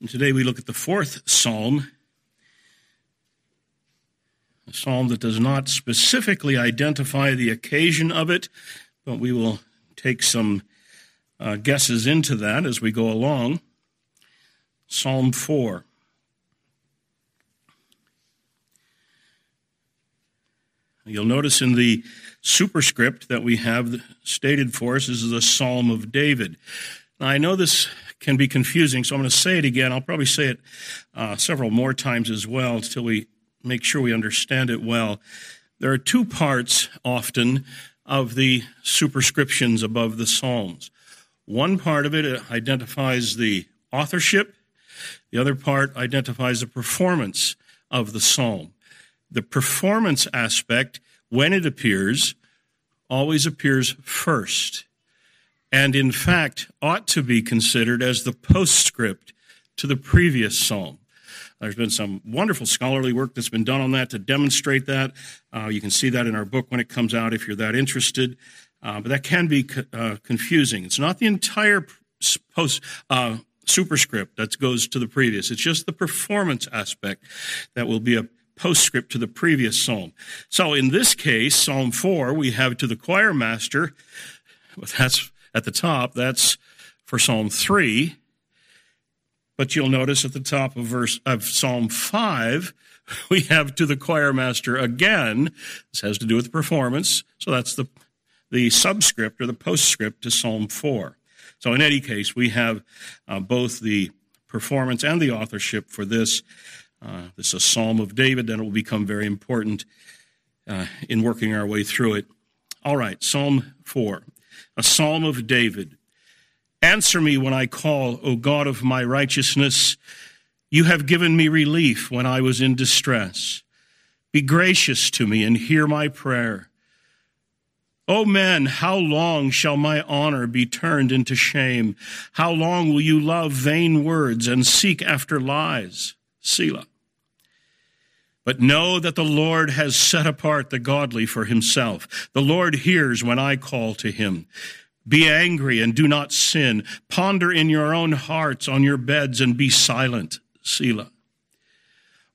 And today we look at the fourth psalm, a psalm that does not specifically identify the occasion of it, but we will take some uh, guesses into that as we go along. Psalm 4. You'll notice in the superscript that we have stated for us this is a Psalm of David. Now, I know this can be confusing, so I'm going to say it again. I'll probably say it uh, several more times as well until we make sure we understand it well. There are two parts often of the superscriptions above the Psalms. One part of it identifies the authorship, the other part identifies the performance of the psalm. The performance aspect, when it appears, always appears first, and in fact ought to be considered as the postscript to the previous psalm. There's been some wonderful scholarly work that's been done on that to demonstrate that. Uh, you can see that in our book when it comes out if you're that interested. Uh, but that can be uh, confusing. It's not the entire post uh, superscript that goes to the previous. It's just the performance aspect that will be a postscript to the previous psalm. So in this case, Psalm 4, we have to the choir master. That's at the top. That's for Psalm 3. But you'll notice at the top of verse of Psalm 5, we have to the choir master again. This has to do with performance. So that's the, the subscript or the postscript to Psalm 4. So in any case, we have uh, both the performance and the authorship for this. Uh, this is a Psalm of David, and it will become very important uh, in working our way through it. All right, Psalm 4, a Psalm of David. Answer me when I call, O God of my righteousness. You have given me relief when I was in distress. Be gracious to me and hear my prayer. O men, how long shall my honor be turned into shame? How long will you love vain words and seek after lies? Selah. But know that the Lord has set apart the godly for himself. The Lord hears when I call to him. Be angry and do not sin. Ponder in your own hearts on your beds and be silent. Selah.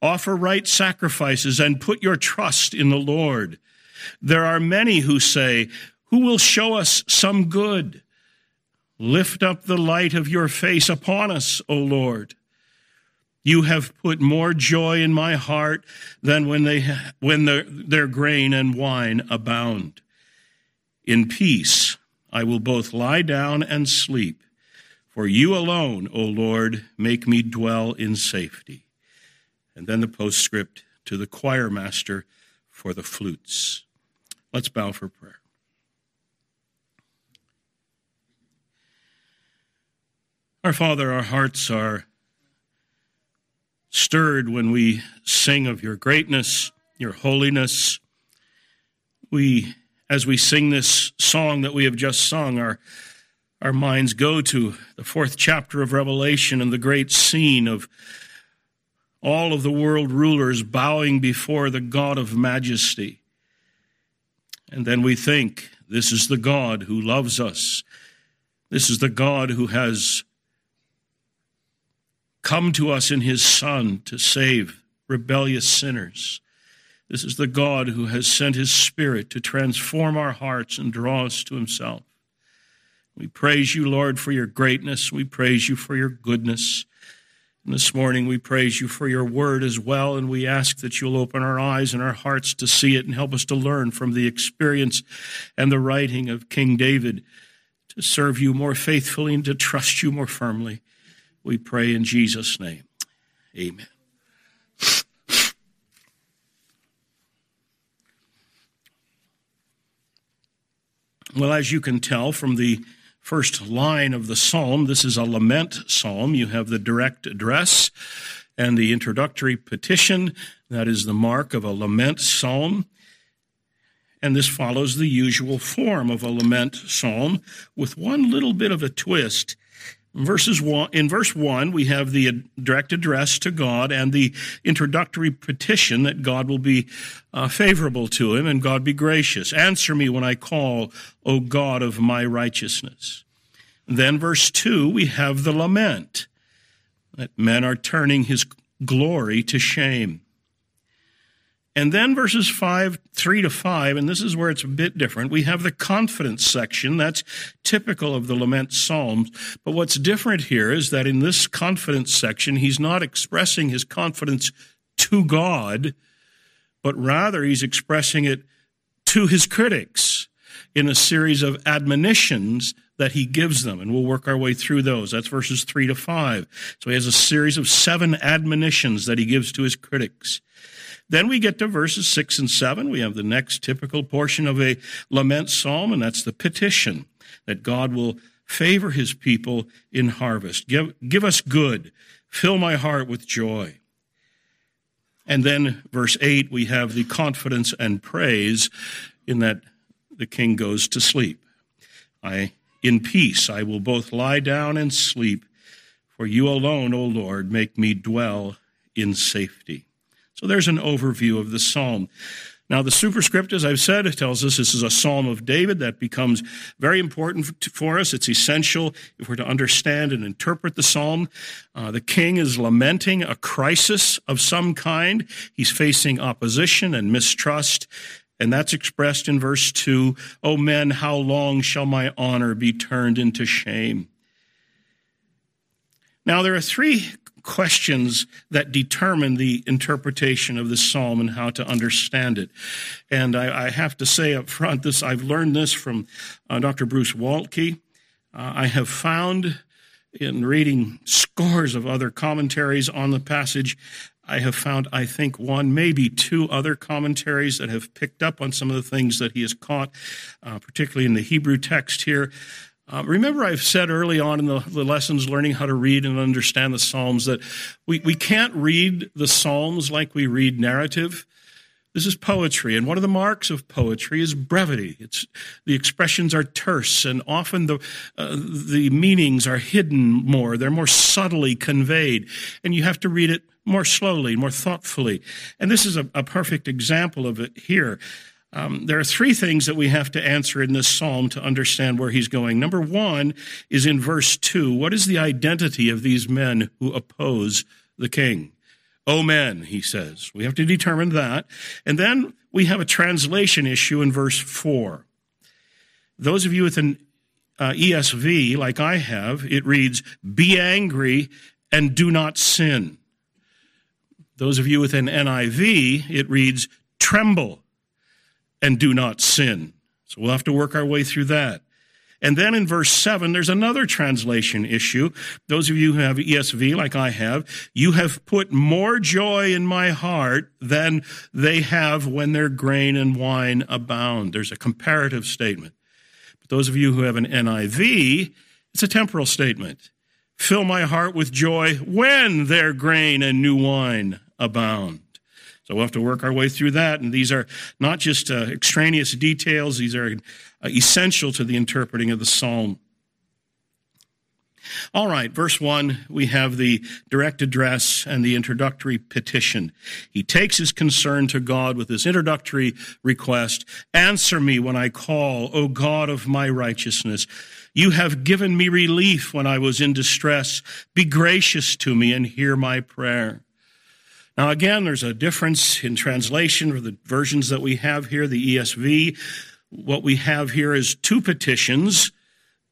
Offer right sacrifices and put your trust in the Lord. There are many who say, Who will show us some good? Lift up the light of your face upon us, O Lord. You have put more joy in my heart than when they when the, their grain and wine abound. In peace I will both lie down and sleep. For you alone, O Lord, make me dwell in safety. And then the postscript to the choir master for the flutes. Let's bow for prayer. Our Father, our hearts are stirred when we sing of your greatness, your holiness. We as we sing this song that we have just sung, our, our minds go to the fourth chapter of Revelation and the great scene of all of the world rulers bowing before the God of majesty. And then we think, this is the God who loves us. This is the God who has come to us in his Son to save rebellious sinners. This is the God who has sent his Spirit to transform our hearts and draw us to himself. We praise you, Lord, for your greatness. We praise you for your goodness. And this morning we praise you for your word as well, and we ask that you'll open our eyes and our hearts to see it and help us to learn from the experience and the writing of King David to serve you more faithfully and to trust you more firmly. We pray in Jesus' name. Amen. Well, as you can tell from the first line of the psalm, this is a lament psalm. You have the direct address and the introductory petition. That is the mark of a lament psalm. And this follows the usual form of a lament psalm with one little bit of a twist verses one, in verse 1, we have the direct address to God and the introductory petition that God will be uh, favorable to him and God be gracious. Answer me when I call, O God of my righteousness. Then verse 2, we have the lament. that men are turning his glory to shame. And then verses 5, 3 to 5, and this is where it's a bit different. We have the confidence section. That's typical of the lament psalms. But what's different here is that in this confidence section, he's not expressing his confidence to God, but rather he's expressing it to his critics in a series of admonitions that he gives them. And we'll work our way through those. That's verses 3 to 5. So he has a series of seven admonitions that he gives to his critics. Then we get to verses 6 and 7. We have the next typical portion of a lament psalm, and that's the petition that God will favor his people in harvest. Give, give us good. Fill my heart with joy. And then, verse 8, we have the confidence and praise in that the king goes to sleep. I, in peace, I will both lie down and sleep, for you alone, O Lord, make me dwell in safety. So there's an overview of the psalm. Now, the superscript, as I've said, tells us this is a psalm of David that becomes very important for us. It's essential if we're to understand and interpret the psalm. Uh, the king is lamenting a crisis of some kind. He's facing opposition and mistrust. And that's expressed in verse 2 O men, how long shall my honor be turned into shame? Now, there are three questions that determine the interpretation of this psalm and how to understand it. And I, I have to say up front, this I've learned this from uh, Dr. Bruce Waltke. Uh, I have found in reading scores of other commentaries on the passage, I have found, I think, one, maybe two other commentaries that have picked up on some of the things that he has caught, uh, particularly in the Hebrew text here. Uh, remember, I've said early on in the, the, lessons learning how to read and understand the Psalms that we, we can't read the Psalms like we read narrative. This is poetry, and one of the marks of poetry is brevity. It's the expressions are terse, and often the uh, the meanings are hidden more. They're more subtly conveyed, and you have to read it more slowly, more thoughtfully. And this is a, a perfect example of it here. Um, there are three things that we have to answer in this psalm to understand where he's going. Number one is in verse two. What is the identity of these men who oppose the king? O men, he says. We have to determine that. And then we have a translation issue in verse four. Those of you with an uh, ESV, like I have, it reads, Be angry and do not sin. Those of you with an NIV, it reads, Tremble and do not sin. So we'll have to work our way through that. And then in verse 7, there's another translation issue. Those of you who have ESV, like I have, you have put more joy in my heart than they have when their grain and wine abound. There's a comparative statement. But those of you who have an NIV, it's a temporal statement. Fill my heart with joy when their grain and new wine abound. So we'll have to work our way through that. And these are not just uh, extraneous details, these are uh, essential to the interpreting of the psalm. All right, verse 1, we have the direct address and the introductory petition. He takes his concern to God with his introductory request Answer me when I call, O God of my righteousness. You have given me relief when I was in distress. Be gracious to me and hear my prayer. Now, again, there's a difference in translation for the versions that we have here, the ESV. What we have here is two petitions.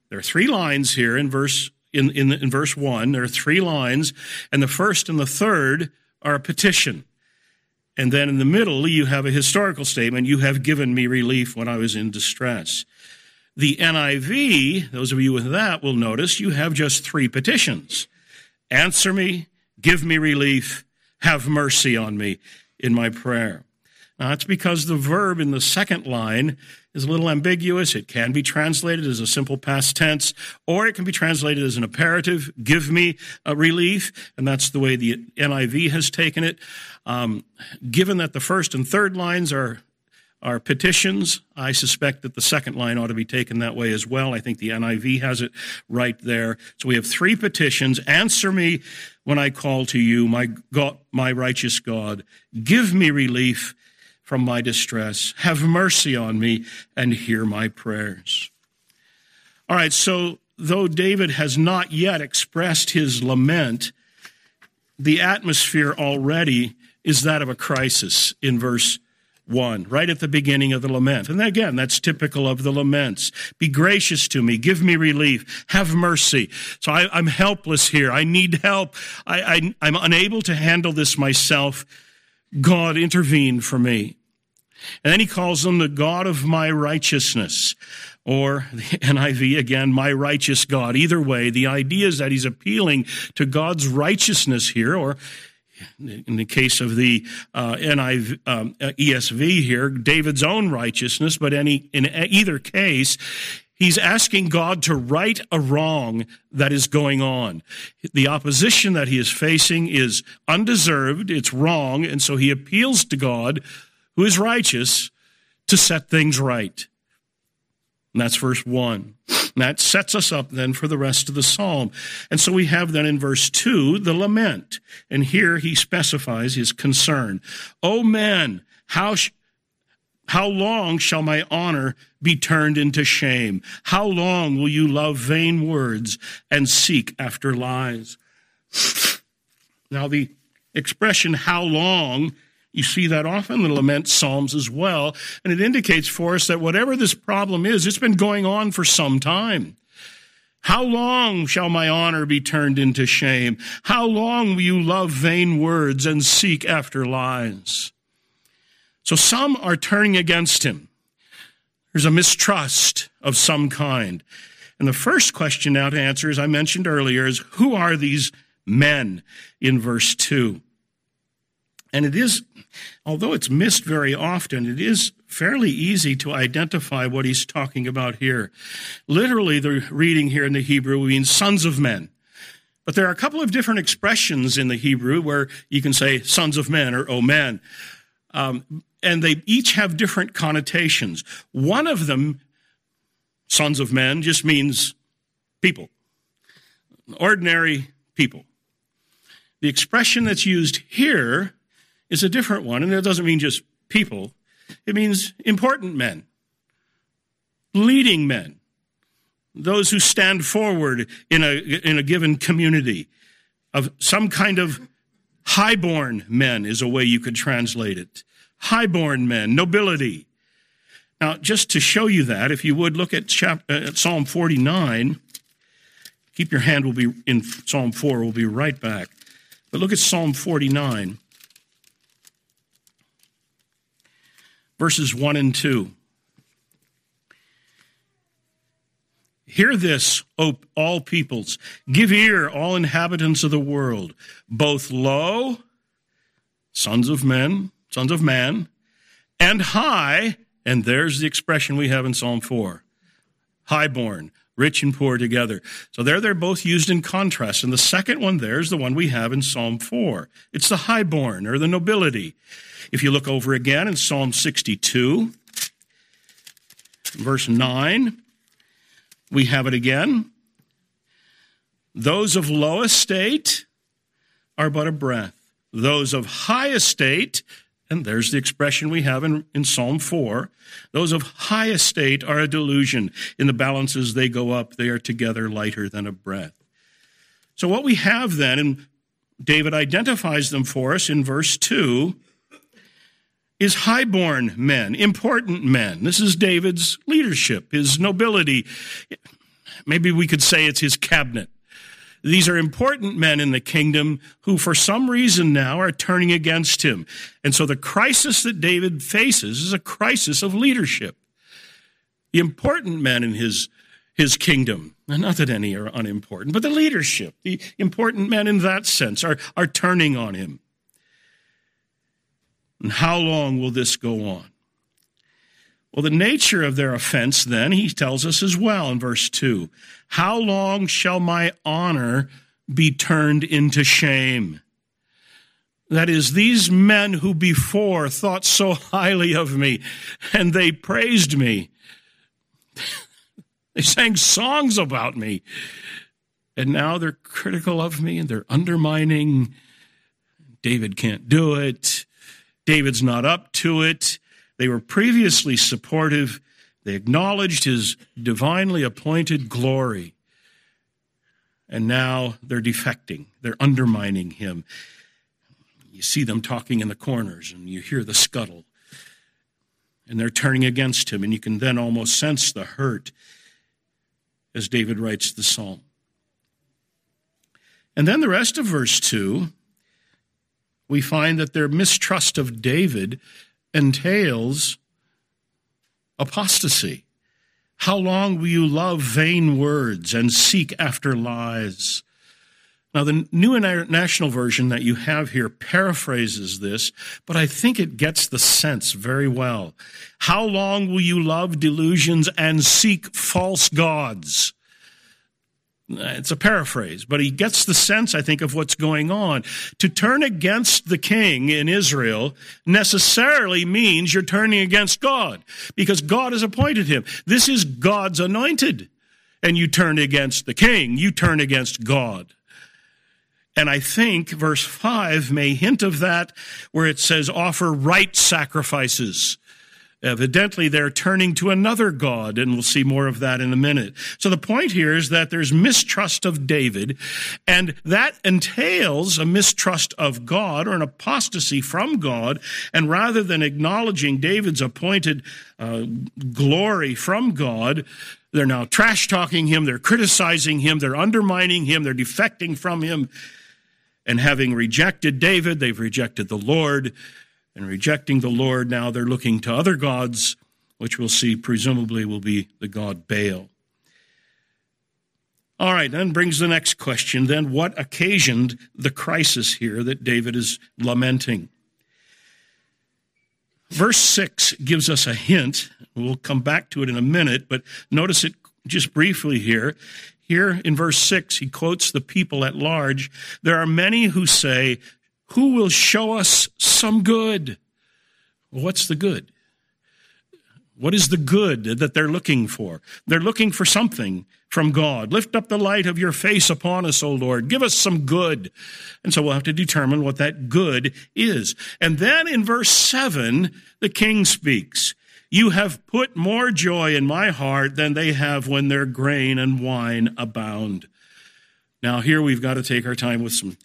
There are three lines here in verse in, in, in verse one. There are three lines, and the first and the third are a petition. And then in the middle, you have a historical statement. You have given me relief when I was in distress. The NIV, those of you with that will notice you have just three petitions. Answer me, give me relief, have mercy on me in my prayer. Now, that's because the verb in the second line is a little ambiguous. It can be translated as a simple past tense, or it can be translated as an imperative, give me relief, and that's the way the NIV has taken it. Um, given that the first and third lines are are petitions. I suspect that the second line ought to be taken that way as well. I think the NIV has it right there. So we have three petitions. Answer me when I call to you, my God, my righteous God. Give me relief from my distress. Have mercy on me and hear my prayers. All right, so though David has not yet expressed his lament, the atmosphere already is that of a crisis in verse 1, right at the beginning of the lament. And again, that's typical of the laments. Be gracious to me, give me relief, have mercy. So I, am helpless here. I need help. I, I, I'm unable to handle this myself. God, intervene for me. And then he calls him the God of my righteousness, or the NIV again, my righteous God. Either way, the idea is that he's appealing to God's righteousness here, or in the case of the uh, NIV, um, ESV here, David's own righteousness, but any, in either case, he's asking God to right a wrong that is going on. The opposition that he is facing is undeserved, it's wrong, and so he appeals to God, who is righteous, to set things right. And that's verse 1. And that sets us up then for the rest of the psalm. And so we have then in verse 2 the lament. And here he specifies his concern. Oh man, how, sh- how long shall my honor be turned into shame? How long will you love vain words and seek after lies? Now, the expression how long you see that often in the lament psalms as well. And it indicates for us that whatever this problem is, it's been going on for some time. How long shall my honor be turned into shame? How long will you love vain words and seek after lies? So some are turning against him. There's a mistrust of some kind. And the first question now to answer, as I mentioned earlier, is who are these men in verse 2? And it is, although it's missed very often, it is fairly easy to identify what he's talking about here. Literally, the reading here in the Hebrew means sons of men. But there are a couple of different expressions in the Hebrew where you can say sons of men or oh men. Um, and they each have different connotations. One of them, sons of men, just means people, ordinary people. The expression that's used here is a different one, and that doesn't mean just people. It means important men, leading men, those who stand forward in a, in a given community, of some kind of highborn men is a way you could translate it. Highborn men, nobility. Now, just to show you that, if you would look at, chapter, uh, at Psalm 49, keep your hand, will be in Psalm 4, we'll be right back. But look at Psalm 49. Verses 1 and 2. Hear this, O all peoples. Give ear, all inhabitants of the world, both low, sons of men, sons of man, and high, and there's the expression we have in Psalm 4 highborn, rich and poor together. So there they're both used in contrast. And the second one there is the one we have in Psalm 4. It's the highborn or the nobility. If you look over again in Psalm 62, verse 9, we have it again. Those of low estate are but a breath. Those of high estate and there's the expression we have in, in Psalm 4. Those of high estate are a delusion. In the balances they go up, they are together lighter than a breath. So what we have then, and David identifies them for us in verse 2, is highborn men, important men. This is David's leadership, his nobility. Maybe we could say it's his cabinet. These are important men in the kingdom who, for some reason now, are turning against him. And so the crisis that David faces is a crisis of leadership. The important men in his, his kingdom, not that any are unimportant, but the leadership, the important men in that sense, are, are turning on him. And how long will this go on? Well, the nature of their offense, then, he tells us as well in verse 2 How long shall my honor be turned into shame? That is, these men who before thought so highly of me and they praised me, they sang songs about me, and now they're critical of me and they're undermining. David can't do it. David's not up to it. They were previously supportive. They acknowledged his divinely appointed glory. and now they're defecting, they're undermining him. You see them talking in the corners, and you hear the scuttle, and they're turning against him, and you can then almost sense the hurt as David writes the psalm. And then the rest of verse 2, we find that their mistrust of David entails apostasy. How long will you love vain words and seek after lies? Now, the New International Version that you have here paraphrases this, but I think it gets the sense very well. How long will you love delusions and seek false gods? Uh, it's a paraphrase, but he gets the sense, I think, of what's going on. To turn against the king in Israel necessarily means you're turning against God because God has appointed him. This is God's anointed. And you turn against the king, you turn against God. And I think verse 5 may hint of that where it says offer right sacrifices. Evidently, they're turning to another God, and we'll see more of that in a minute. So the point here is that there's mistrust of David, and that entails a mistrust of God or an apostasy from God. And rather than acknowledging David's appointed uh, glory from God, they're now trash talking him, they're criticizing him, they're undermining him, they're defecting from him. And having rejected David, they've rejected the Lord and rejecting the Lord, now they're looking to other gods, which we'll see presumably will be the god Baal. All right, then brings the next question. Then, what occasioned the crisis here that David is lamenting? Verse 6 gives us a hint. We'll come back to it in a minute, but notice it just briefly here. Here in verse 6, he quotes the people at large. There are many who say, who will show us some good? what's the good? What is the good that they're looking for? They're looking for something from God. Lift up the light of your face upon us, O Lord. Give us some good. And so we'll have to determine what that good is. And then in verse 7, the king speaks. You have put more joy in my heart than they have when their grain and wine abound. Now, here we've got to take our time with some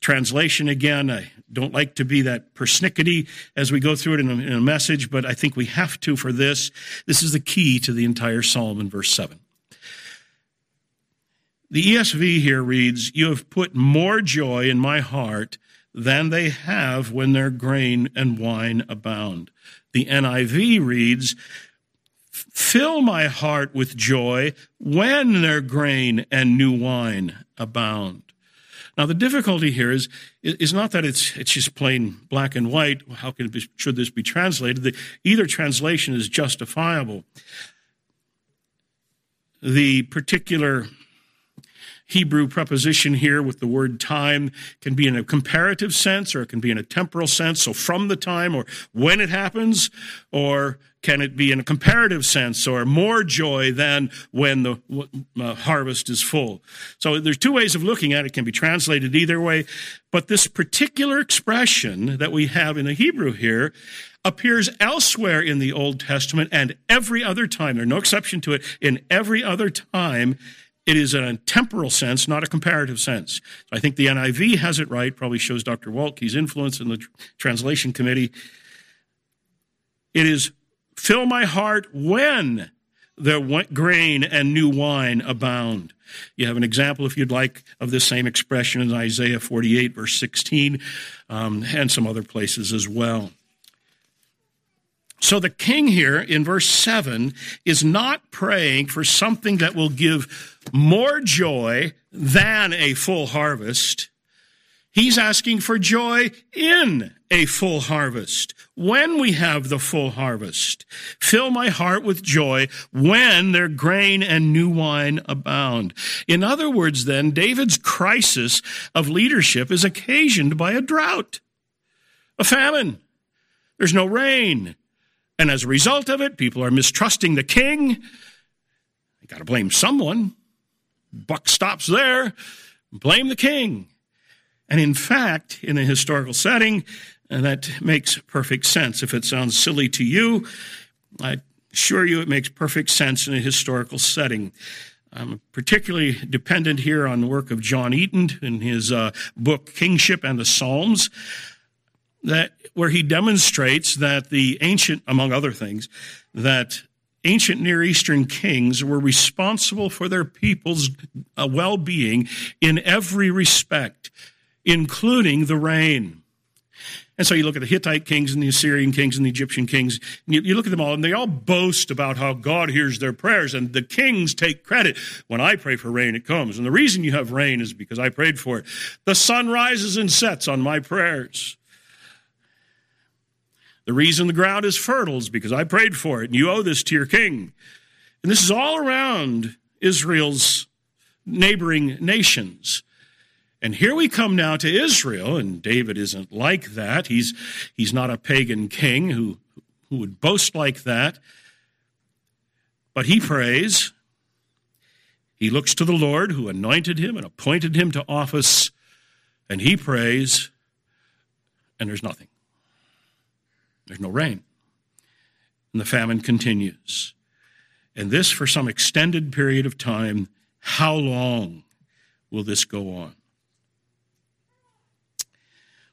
translation again. I don't like to be that persnickety as we go through it in a, in a, message, but I think we have to for this. This is the key to the entire psalm in verse 7. The ESV here reads, You have put more joy in my heart than they have when their grain and wine abound. The NIV reads, Fill my heart with joy when their grain and new wine abound. Now, the difficulty here is, is not that it's, it's just plain black and white. How can be, should this be translated? The, either translation is justifiable. The particular Hebrew preposition here with the word time can be in a comparative sense or it can be in a temporal sense. So from the time or when it happens, or can it be in a comparative sense or more joy than when the uh, harvest is full? So there's two ways of looking at it. It can be translated either way. But this particular expression that we have in the Hebrew here appears elsewhere in the Old Testament and every other time. There's no exception to it. In every other time, it is in a temporal sense, not a comparative sense. I think the NIV has it right, probably shows Dr. Waltke's influence in the translation committee. It is fill my heart when the grain and new wine abound. You have an example, if you'd like, of this same expression in Isaiah 48, verse 16, um, and some other places as well. So the king here in verse 7 is not praying for something that will give more joy than a full harvest. He's asking for joy in a full harvest. When we have the full harvest, fill my heart with joy when their grain and new wine abound. In other words, then, David's crisis of leadership is occasioned by a drought, a famine. There's no rain. And as a result of it, people are mistrusting the king. You got to blame someone. Buck stops there. Blame the king. And in fact, in a historical setting, and that makes perfect sense. If it sounds silly to you, I assure you it makes perfect sense in a historical setting. I'm particularly dependent here on the work of John Eaton in his uh, book Kingship and the Psalms, that where he demonstrates that the ancient, among other things, that ancient Near Eastern kings were responsible for their people's uh, well-being in every respect, including the rain. And so you look at the Hittite kings and the Assyrian kings and the Egyptian kings, you, you, look at them all, and they all boast about how God hears their prayers, and the kings take credit. When I pray for rain, it comes. And the reason you have rain is because I prayed for it. The sun rises and sets on my prayers. The reason the ground is fertile is because I prayed for it, and you owe this to your king. And this is all around Israel's neighboring nations. And here we come now to Israel, and David isn't like that. He's, he's not a pagan king who, who would boast like that. But he prays. He looks to the Lord who anointed him and appointed him to office, and he prays, and there's nothing. There's no rain. And the famine continues. And this for some extended period of time. How long will this go on?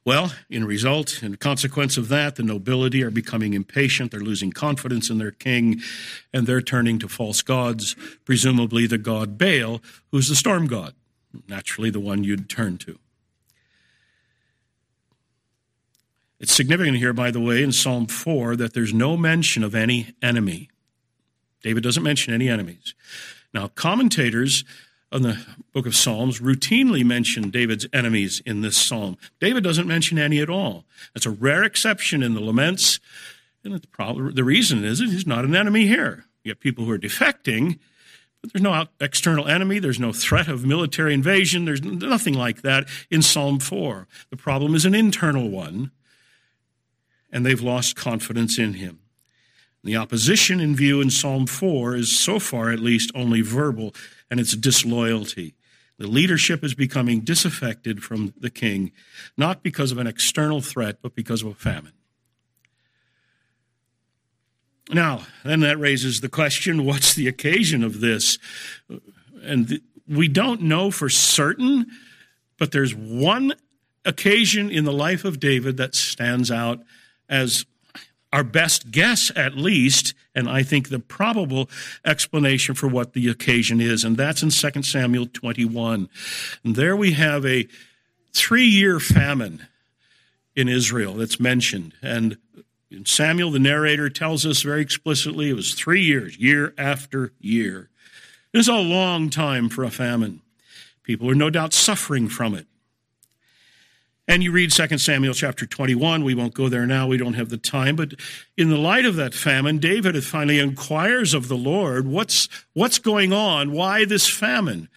Well, in result, in consequence of that, the nobility are becoming impatient. They're losing confidence in their king, and they're turning to false gods, presumably the god Baal, who's the storm god, naturally the one you'd turn to. It's significant here, by the way, in Psalm 4 that there's no mention of any enemy. David doesn't mention any enemies. Now, commentators on the book of Psalms routinely mention David's enemies in this psalm. David doesn't mention any at all. That's a rare exception in the laments. And the, problem, the reason is he's not an enemy here. You have people who are defecting, but there's no external enemy. There's no threat of military invasion. There's nothing like that in Psalm 4. The problem is an internal one, and they've lost confidence in him. The opposition in view in Psalm 4 is, so far at least, only verbal and it's disloyalty. The leadership is becoming disaffected from the king, not because of an external threat, but because of a famine. Now, then that raises the question what's the occasion of this? And we don't know for certain, but there's one occasion in the life of David that stands out as our best guess, at least, and I think the probable explanation for what the occasion is, and that's in 2 Samuel 21. And there we have a three year famine in Israel that's mentioned. And Samuel, the narrator, tells us very explicitly it was three years, year after year. It's a long time for a famine. People are no doubt suffering from it. And you read 2 Samuel chapter 21. We won't go there now. We don't have the time. But in the light of that famine, David finally inquires of the Lord, what's, what's going on? Why this famine?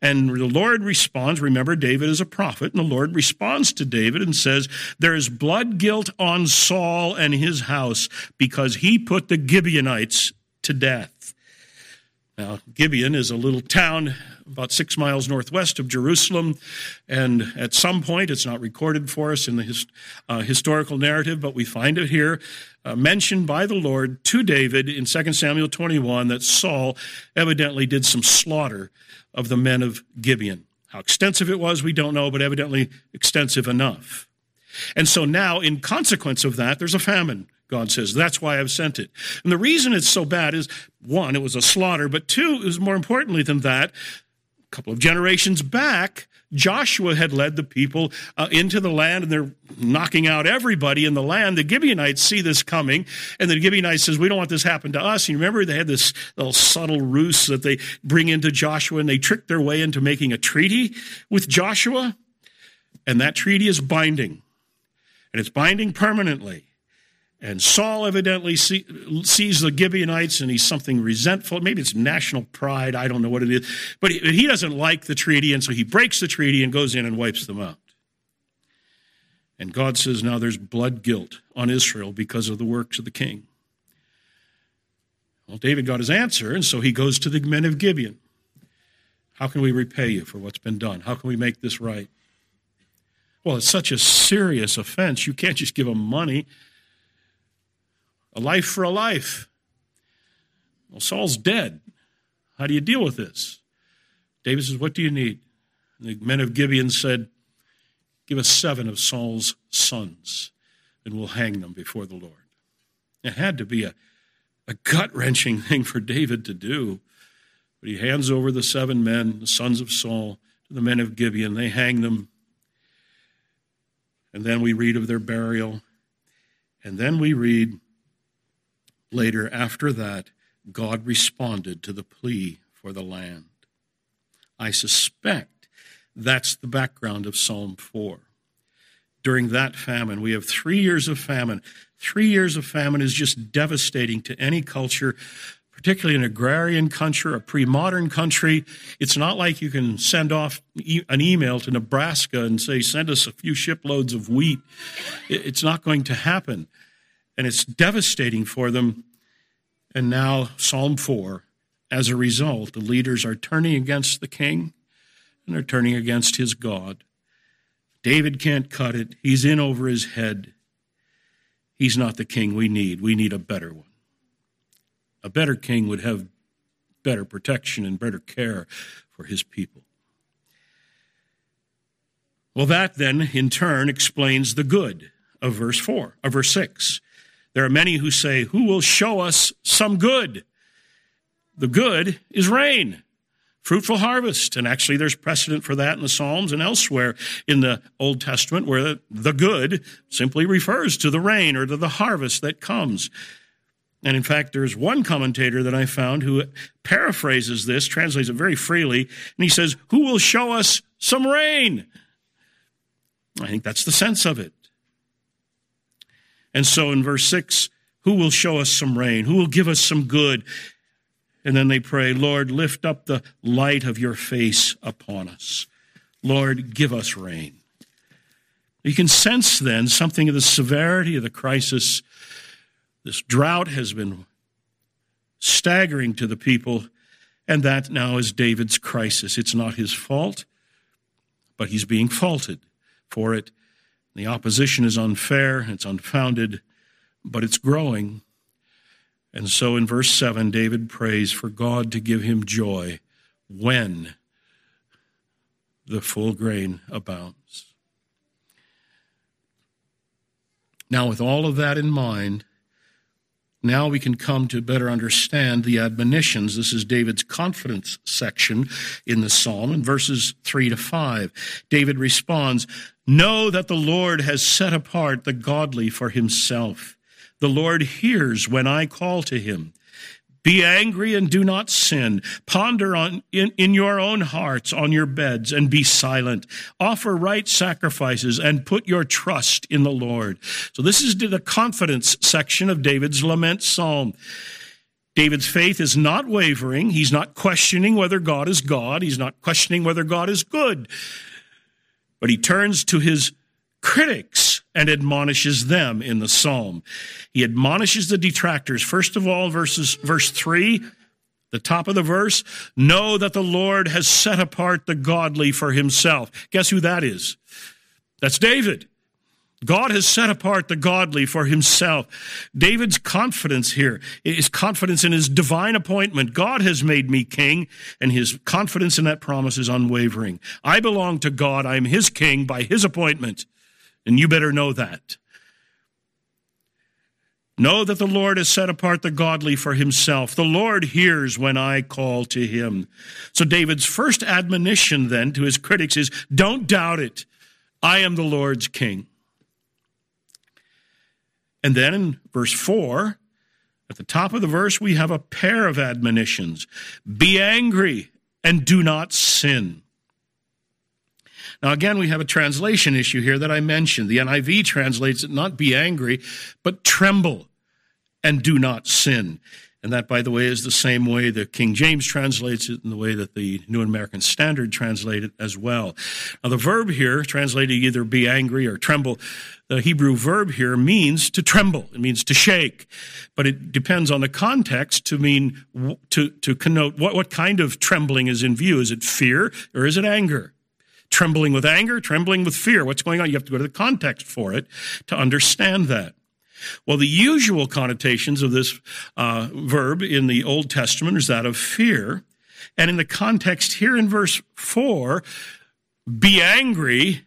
And the Lord responds. Remember, David is a prophet. And the Lord responds to David and says, there is blood guilt on Saul and his house because he put the Gibeonites to death. Now, Gibeon is a little town about six miles northwest of Jerusalem. And at some point, it's not recorded for us in the his, uh, historical narrative, but we find it here uh, mentioned by the Lord to David in 2 Samuel 21 that Saul evidently did some slaughter of the men of Gibeon. How extensive it was, we don't know, but evidently extensive enough. And so now, in consequence of that, there's a famine. God says, that's why I've sent it. And the reason it's so bad is one, it was a slaughter, but two, it was more importantly than that, a couple of generations back, Joshua had led the people uh, into the land and they're knocking out everybody in the land. The Gibeonites see this coming and the Gibeonites says, we don't want this to happen to us. And you remember they had this little subtle ruse that they bring into Joshua and they trick their way into making a treaty with Joshua. And that treaty is binding and it's binding permanently. And Saul evidently see, sees the Gibeonites and he's something resentful. Maybe it's national pride. I don't know what it is. But he, he doesn't like the treaty, and so he breaks the treaty and goes in and wipes them out. And God says now there's blood guilt on Israel because of the works of the king. Well, David got his answer, and so he goes to the men of Gibeon. How can we repay you for what's been done? How can we make this right? Well, it's such a serious offense. You can't just give them money a life for a life. Well, Saul's dead. How do you deal with this? David says, What do you need? And the men of Gibeon said, Give us seven of Saul's sons, and we'll hang them before the Lord. It had to be a, a gut wrenching thing for David to do. But he hands over the seven men, the sons of Saul, to the men of Gibeon. They hang them. And then we read of their burial. And then we read later, after that, God responded to the plea for the land. I suspect that's the background of Psalm 4. During that famine, we have three years of famine. Three years of famine is just devastating to any culture, particularly an agrarian country, a pre modern country. It's not like you can send off an email to Nebraska and say, send us a few shiploads of wheat. It's not going to happen. And it's devastating for them. And now, Psalm 4 as a result, the leaders are turning against the king and they're turning against his God. David can't cut it. He's in over his head. He's not the king we need. We need a better one. A better king would have better protection and better care for his people. Well, that then, in turn, explains the good of verse 4, of verse 6. There are many who say, Who will show us some good? The good is rain, fruitful harvest. And actually, there's precedent for that in the Psalms and elsewhere in the Old Testament where the good simply refers to the rain or to the harvest that comes. And in fact, there's one commentator that I found who paraphrases this, translates it very freely, and he says, Who will show us some rain? I think that's the sense of it. And so in verse 6, who will show us some rain? Who will give us some good? And then they pray, Lord, lift up the light of your face upon us. Lord, give us rain. You can sense then something of the severity of the crisis. This drought has been staggering to the people, and that now is David's crisis. It's not his fault, but he's being faulted for it. The opposition is unfair, it's unfounded, but it's growing. And so in verse 7, David prays for God to give him joy when the full grain abounds. Now, with all of that in mind, now we can come to better understand the admonitions. This is David's confidence section in the psalm in verses 3 to 5. David responds, Know that the Lord has set apart the godly for himself. The Lord hears when I call to him. Be angry and do not sin. Ponder on in, in your own hearts on your beds and be silent. Offer right sacrifices and put your trust in the Lord. So this is the confidence section of David's lament psalm. David's faith is not wavering. He's not questioning whether God is God. He's not questioning whether God is good. But he turns to his critics and admonishes them in the psalm. He admonishes the detractors. First of all, verses, verse 3, the top of the verse, know that the Lord has set apart the godly for himself. Guess who that is? That's David. God has set apart the godly for himself. David's confidence here is confidence in his divine appointment. God has made me king, and his confidence in that promise is unwavering. I belong to God. I am his king by his appointment. And you better know that. Know that the Lord has set apart the godly for himself. The Lord hears when I call to him. So David's first admonition then to his critics is don't doubt it. I am the Lord's king. And then in verse 4, at the top of the verse, we have a pair of admonitions Be angry and do not sin. Now, again, we have a translation issue here that I mentioned. The NIV translates it not be angry, but tremble and do not sin. And that, by the way, is the same way the King James translates it and the way that the New American Standard translates it as well. Now, the verb here, translated either be angry or tremble, the Hebrew verb here means to tremble. It means to shake. But it depends on the context to mean, to, to connote what, what kind of trembling is in view. Is it fear or is it anger? trembling with anger, trembling with fear. What's going on? You have to go to the context for it to understand that. Well, the usual connotations of this uh, verb in the Old Testament is that of fear. And in the context here in verse 4, be angry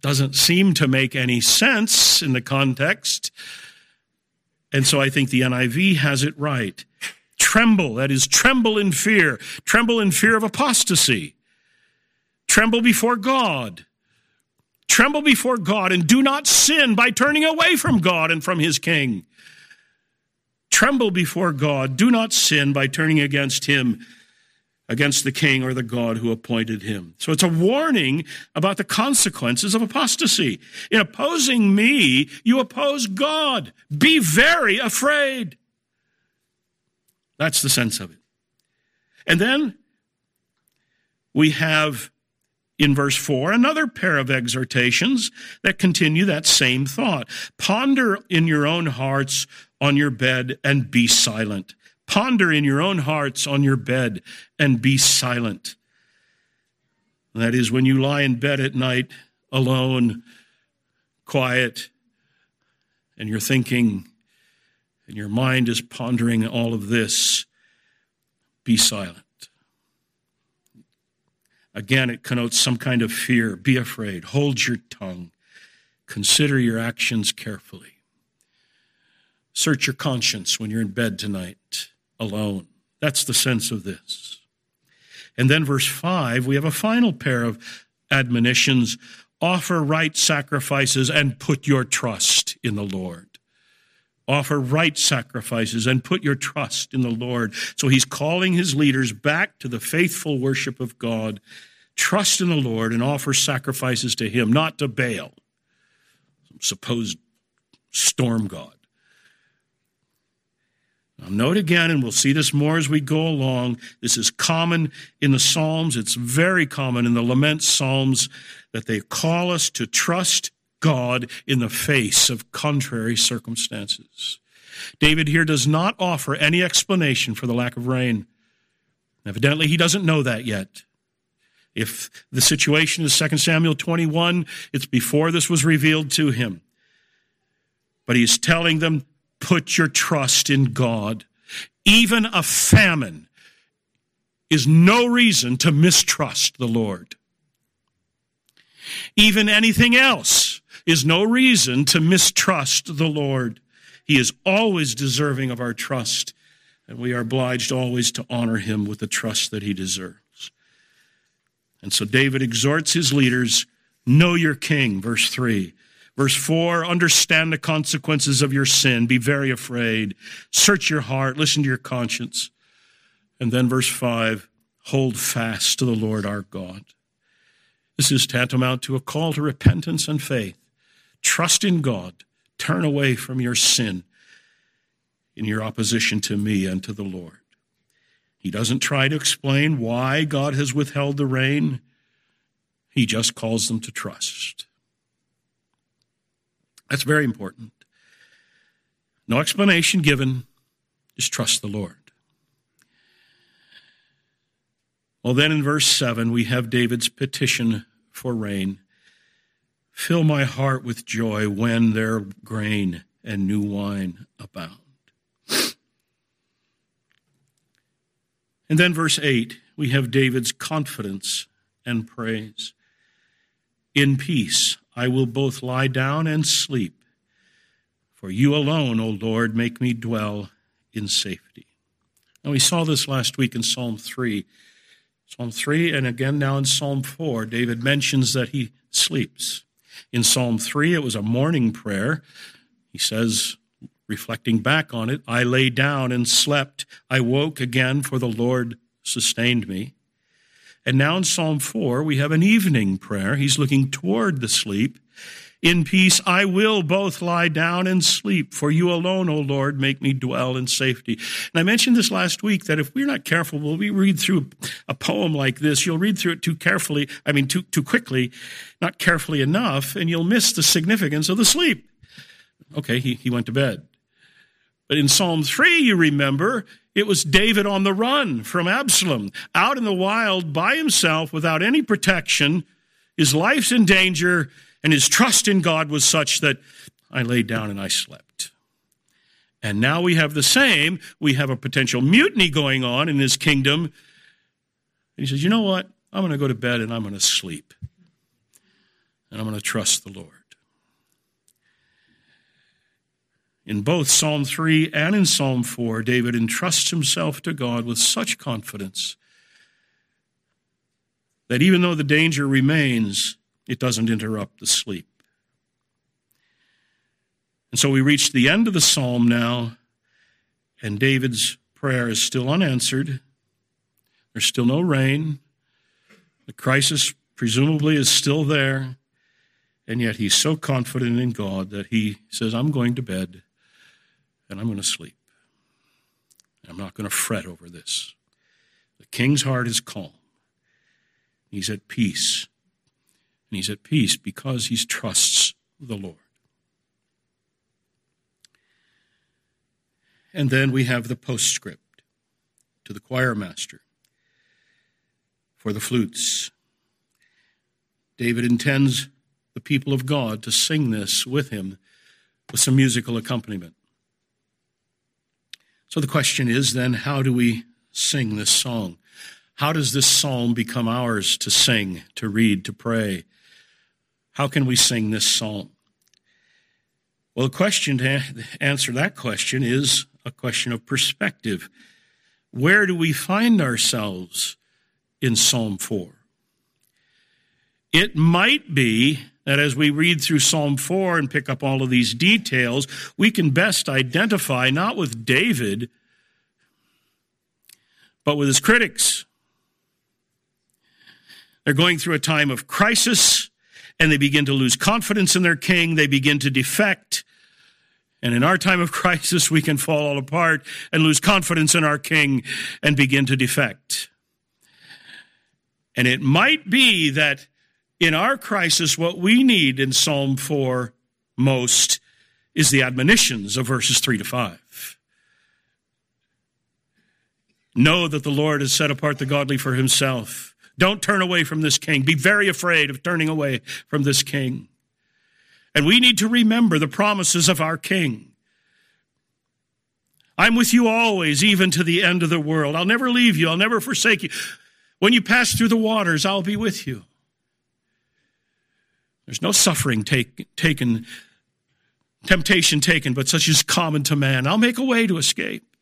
doesn't seem to make any sense in the context. And so I think the NIV has it right. Tremble, that is, tremble in fear. Tremble in fear of apostasy. Tremble before God. Tremble before God and do not sin by turning away from God and from his king. Tremble before God. Do not sin by turning against him, against the king or the God who appointed him. So it's a warning about the consequences of apostasy. In opposing me, you oppose God. Be very afraid. That's the sense of it. And then we have in verse 4 another pair of exhortations that continue that same thought. Ponder in your own hearts on your bed and be silent. Ponder in your own hearts on your bed and be silent. That is, when you lie in bed at night alone, quiet, and you're thinking, and your mind is pondering all of this, be silent. Again, it connotes some kind of fear. Be afraid. Hold your tongue. Consider your actions carefully. Search your conscience when you're in bed tonight alone. That's the sense of this. And then, verse 5, we have a final pair of admonitions offer right sacrifices and put your trust in the Lord. Offer right sacrifices and put your trust in the Lord. So he's calling his leaders back to the faithful worship of God. Trust in the Lord and offer sacrifices to him, not to Baal, some supposed storm god. Now, note again, and we'll see this more as we go along. This is common in the Psalms. It's very common in the lament Psalms that they call us to trust God in the face of contrary circumstances. David here does not offer any explanation for the lack of rain. Evidently, he doesn't know that yet. If the situation is 2 Samuel 21, it's before this was revealed to him. But he's telling them, put your trust in God. Even a famine is no reason to mistrust the Lord. Even anything else is no reason to mistrust the Lord. He is always deserving of our trust, and we are obliged always to honor him with the trust that he deserves. And so David exhorts his leaders know your king, verse 3. Verse 4 understand the consequences of your sin, be very afraid, search your heart, listen to your conscience. And then verse 5 hold fast to the Lord our God. This is tantamount to a call to repentance and faith. Trust in God. Turn away from your sin in your opposition to me and to the Lord. He doesn't try to explain why God has withheld the rain. He just calls them to trust. That's very important. No explanation given, just trust the Lord. Well, then in verse 7, we have David's petition for rain. Fill my heart with joy when their grain and new wine abound. And then, verse 8, we have David's confidence and praise. In peace I will both lie down and sleep, for you alone, O Lord, make me dwell in safety. Now, we saw this last week in Psalm 3. Psalm 3, and again now in Psalm 4, David mentions that he sleeps. In Psalm 3, it was a morning prayer. He says, reflecting back on it, I lay down and slept. I woke again, for the Lord sustained me. And now in Psalm 4, we have an evening prayer. He's looking toward the sleep. In peace I will both lie down and sleep, for you alone, O Lord, make me dwell in safety. And I mentioned this last week that if we're not careful, when we read through a poem like this, you'll read through it too carefully, I mean, too, too quickly, not carefully enough, and you'll miss the significance of the sleep. Okay, he, he went to bed. But in Psalm 3, you remember, it was David on the run from Absalom, out in the wild by himself without any protection. His life's in danger and his trust in God was such that I laid down and I slept. And now we have the same. We have a potential mutiny going on in his kingdom. And he says, You know what? I'm going to go to bed and I'm going to sleep. And I'm going to trust the Lord. In both Psalm 3 and in Psalm 4, David entrusts himself to God with such confidence that even though the danger remains, it doesn't interrupt the sleep. And so we reach the end of the psalm now, and David's prayer is still unanswered. There's still no rain. The crisis presumably is still there. And yet he's so confident in God that he says, I'm going to bed and I'm going to sleep. I'm not going to fret over this. The king's heart is calm. He's at peace. And he's at peace because he trusts the Lord. And then we have the postscript to the choir master for the flutes. David intends the people of God to sing this with him with some musical accompaniment. So the question is then, how do we sing this song? How does this psalm become ours to sing, to read, to pray? How can we sing this psalm? Well, the question to answer that question is a question of perspective. Where do we find ourselves in Psalm 4? It might be that as we read through Psalm 4 and pick up all of these details, we can best identify not with David, but with his critics. They're going through a time of crisis and they begin to lose confidence in their king. They begin to defect. And in our time of crisis, we can fall all apart and lose confidence in our king and begin to defect. And it might be that in our crisis, what we need in Psalm 4 most is the admonitions of verses 3 to 5. Know that the Lord has set apart the godly for himself. Don't turn away from this king. Be very afraid of turning away from this king. And we need to remember the promises of our king. I'm with you always, even to the end of the world. I'll never leave you. I'll never forsake you. When you pass through the waters, I'll be with you. There's no suffering take, taken, temptation taken, but such is common to man. I'll make a way to escape.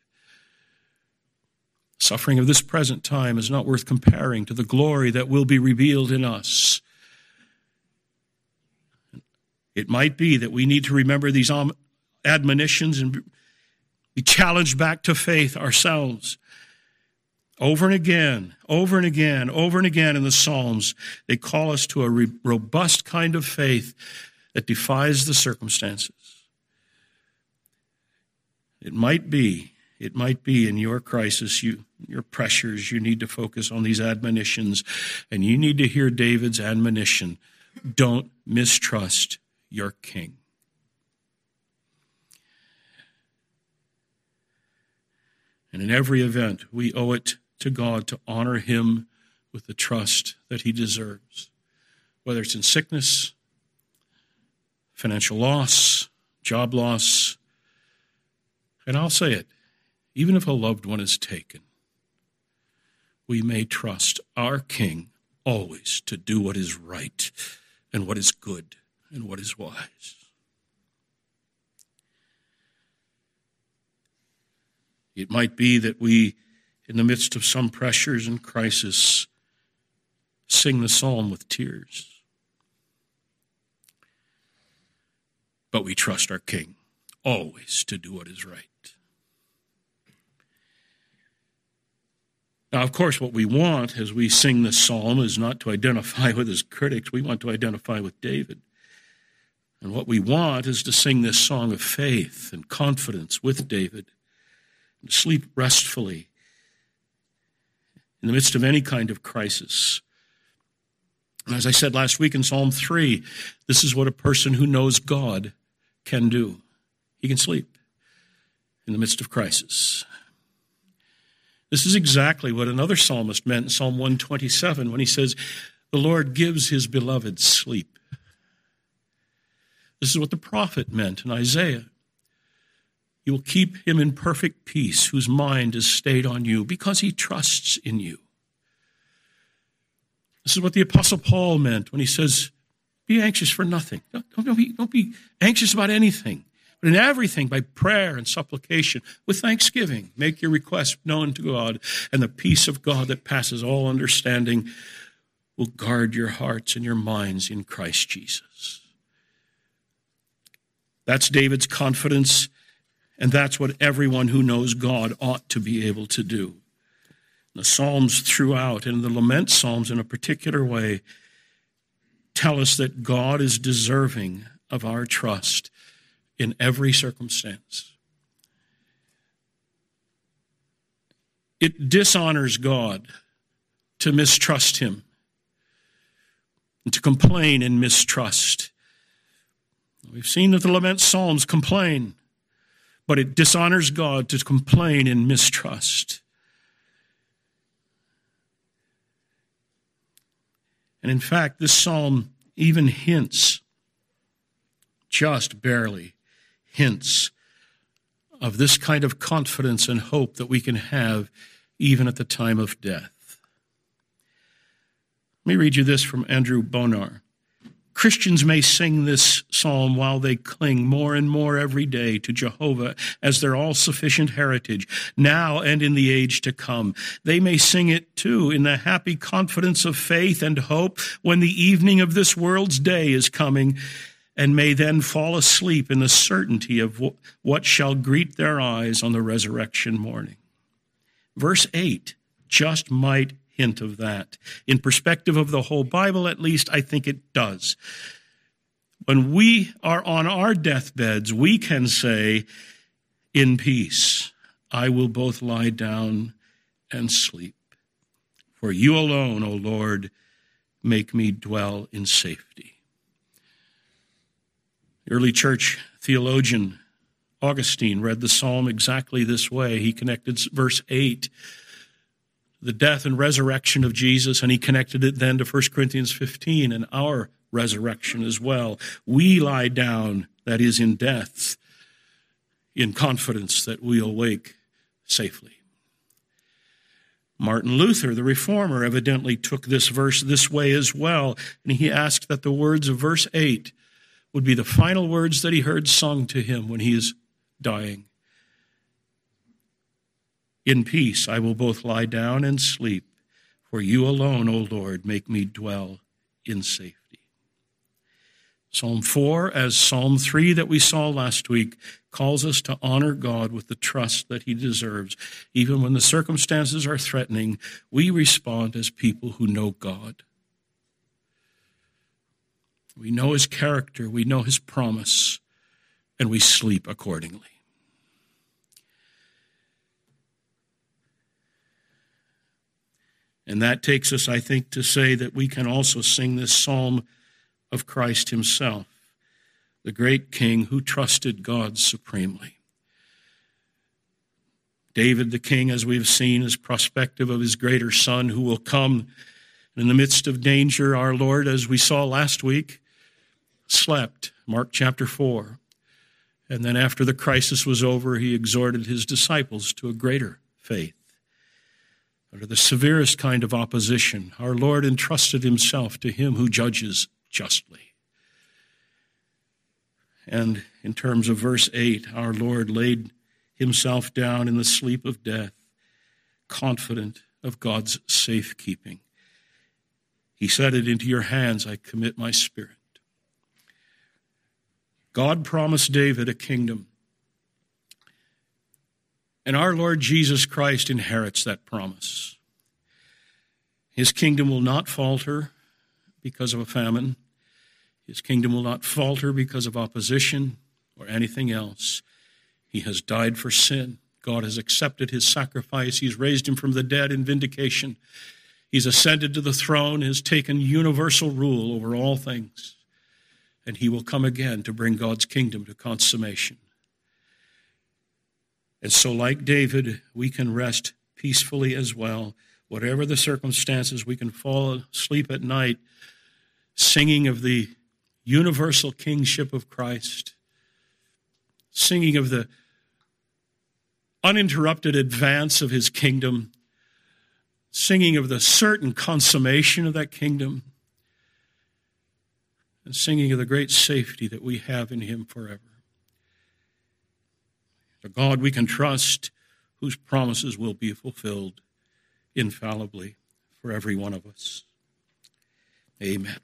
Suffering of this present time is not worth comparing to the glory that will be revealed in us. It might be that we need to remember these admonitions and be challenged back to faith ourselves. Over and again, over and again, over and again in the Psalms, they call us to a re- robust kind of faith that defies the circumstances. It might be, it might be in your crisis, you, your pressures, you need to focus on these admonitions, and you need to hear David's admonition don't mistrust your king. And in every event, we owe it to God to honor him with the trust that he deserves, whether it's in sickness, financial loss, job loss. And I'll say it, even if a loved one is taken, we may trust our King always to do what is right and what is good and what is wise. It might be that we in the midst of some pressures and crisis, sing the psalm with tears. But we trust our King always to do what is right. Now, of course, what we want as we sing this psalm is not to identify with his critics. We want to identify with David. And what we want is to sing this song of faith and confidence with David, and to sleep restfully in the midst of any kind of crisis. And as I said last week in Psalm 3, this is what a person who knows God can do. He can sleep in the midst of crisis. This is exactly what another psalmist meant in Psalm 127 when he says, The Lord gives his beloved sleep. This is what the prophet meant in Isaiah. You will keep him in perfect peace, whose mind is stayed on you, because he trusts in you. This is what the Apostle Paul meant when he says, Be anxious for nothing. Don't, don't, be, don't be anxious about anything, but in everything, by prayer and supplication, with thanksgiving, make your requests known to God, and the peace of God that passes all understanding will guard your hearts and your minds in Christ Jesus. That's David's confidence, and that's what everyone who knows God ought to be able to do. The Psalms throughout, and the lament Psalms in a particular way, tell us that God is deserving of our trust in every circumstance. It dishonors God to mistrust Him and to complain and mistrust. We've seen that the lament Psalms complain, but it dishonors God to complain and mistrust. And in fact, this psalm even hints, just barely hints, of this kind of confidence and hope that we can have even at the time of death. Let me read you this from Andrew Bonar. Christians may sing this psalm while they cling more and more every day to Jehovah as their all sufficient heritage, now and in the age to come. They may sing it too in the happy confidence of faith and hope when the evening of this world's day is coming, and may then fall asleep in the certainty of what shall greet their eyes on the resurrection morning. Verse 8 just might hint of that. In perspective of the whole Bible, at least, I think it does. When we are on our deathbeds, we can say, In peace, I will both lie down and sleep. For you alone, O Lord, make me dwell in safety. Early church theologian Augustine read the psalm exactly this way. He connected verse 8 the death and resurrection of Jesus, and he connected it then to 1 Corinthians 15 and our resurrection as well. We lie down, that is, in death, in confidence that we awake safely. Martin Luther, the reformer, evidently took this verse this way as well, and he asked that the words of verse 8 would be the final words that he heard sung to him when he is dying. In peace I will both lie down and sleep, for you alone, O Lord, make me dwell in safety. Psalm 4, as Psalm 3 that we saw last week, calls us to honor God with the trust that he deserves. Even when the circumstances are threatening, we respond as people who know God. We know his character, we know his promise, and we sleep accordingly. And that takes us, I think, to say that we can also sing this psalm of Christ Himself, the great King who trusted God supremely. David the king, as we've seen, is prospective of his greater son who will come in the midst of danger. Our Lord, as we saw last week, slept, Mark chapter 4. And then after the crisis was over, he exhorted his disciples to a greater faith under the severest kind of opposition, our Lord entrusted himself to him who judges justly. And in terms of verse 8, our Lord laid himself down in the sleep of death, confident of God's safekeeping. He said it into your hands, I commit my spirit. God promised David a kingdom. And our Lord Jesus Christ inherits that promise. His kingdom will not falter because of a famine. His kingdom will not falter because of opposition or anything else. He has died for sin. God has accepted his sacrifice. He's raised him from the dead in vindication. He's ascended to the throne, has taken universal rule over all things. And he will come again to bring God's kingdom to consummation. And so, like David, we can rest peacefully as well. Whatever the circumstances, we can fall asleep at night singing of the universal kingship of Christ, singing of the uninterrupted advance of his kingdom, singing of the certain consummation of that kingdom, and singing of the great safety that we have in Him forever. A God we can trust, whose promises will be fulfilled infallibly for every one of us. Amen.